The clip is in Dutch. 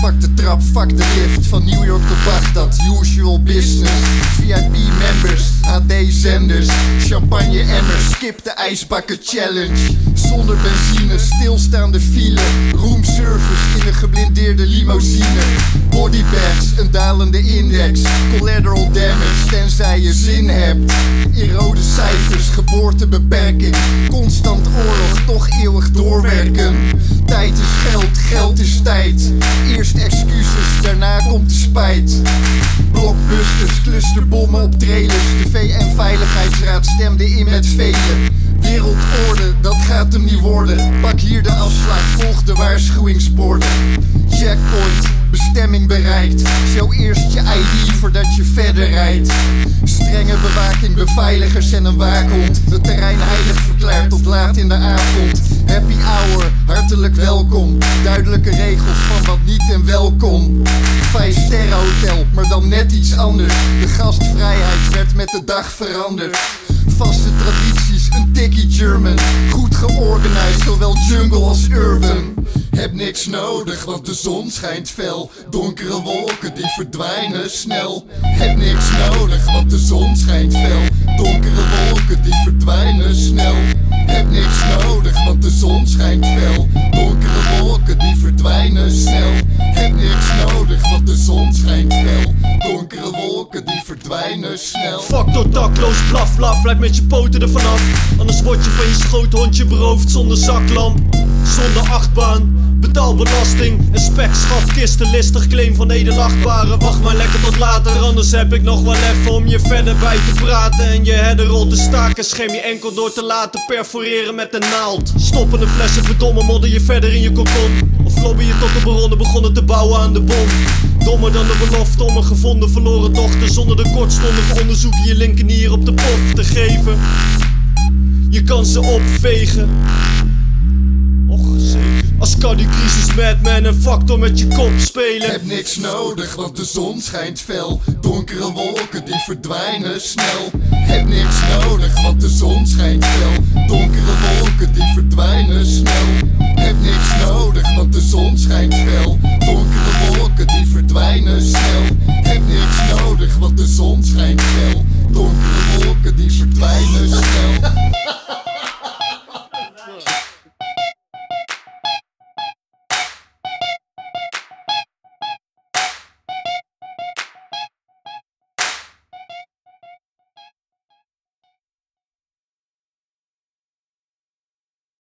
Pak de trap, fuck de lift. Van New York tot Baghdad, usual business. VIP members, AD-zenders Champagne emmers, skip de ijsbakken challenge. Zonder benzine, stilstaande file. Roomservice in een geblindeerde limousine. Bodybags, een dalende index. Collateral damage, tenzij je zin hebt. In rode cijfers, geboortebeperking. Constant oorlog, toch eeuwig doorwerken. Tijd is geld, geld is tijd Eerst excuses, daarna komt de spijt. Blockbusters, clusterbommen op trailers. De VN-veiligheidsraad stemde in met velen. Wereldorde, dat gaat hem niet worden. Pak hier de afslag, volg de waarschuwingsborden. Checkpoint, bestemming bereikt. Show eerst je ID voordat je verder rijdt. Strenge bewaking, beveiligers en een waakhond. Het terrein heilig verklaard tot laat in de avond Vijf sterren hotel, maar dan net iets anders. De gastvrijheid werd met de dag veranderd. Vaste tradities, een tikkie German. Goed georganiseerd, zowel jungle als urban. Heb niks nodig, want de zon schijnt fel. Donkere wolken die verdwijnen snel. Heb niks nodig, want de zon schijnt fel. Donkere wolken die verdwijnen snel verdwijnen snel Factor dakloos, blaf blaf, blijf met je poten er vanaf. Anders word je van je schoothondje beroofd zonder zaklamp Zonder achtbaan, betaal belasting En spek, schaf, kisten, listig claim van edelachtbare Wacht maar lekker tot later, anders heb ik nog wel even om je verder bij te praten. En je herderrol te staken, schem je enkel door te laten perforeren met een naald. Stoppende flessen, verdomme, modder je verder in je kokon. Of lobby je tot de bronnen begonnen te bouwen aan de bom Dommer dan de belofte om een gevonden verloren dochter. Zonder de kortstondige onderzoek je linkernier op de pof te geven. Je kan ze opvegen. Och zeker. Als kan die crisis madman een factor met je kop spelen. Heb niks nodig, want de zon schijnt fel. Donkere wolken die verdwijnen snel. Heb niks nodig, want de zon schijnt fel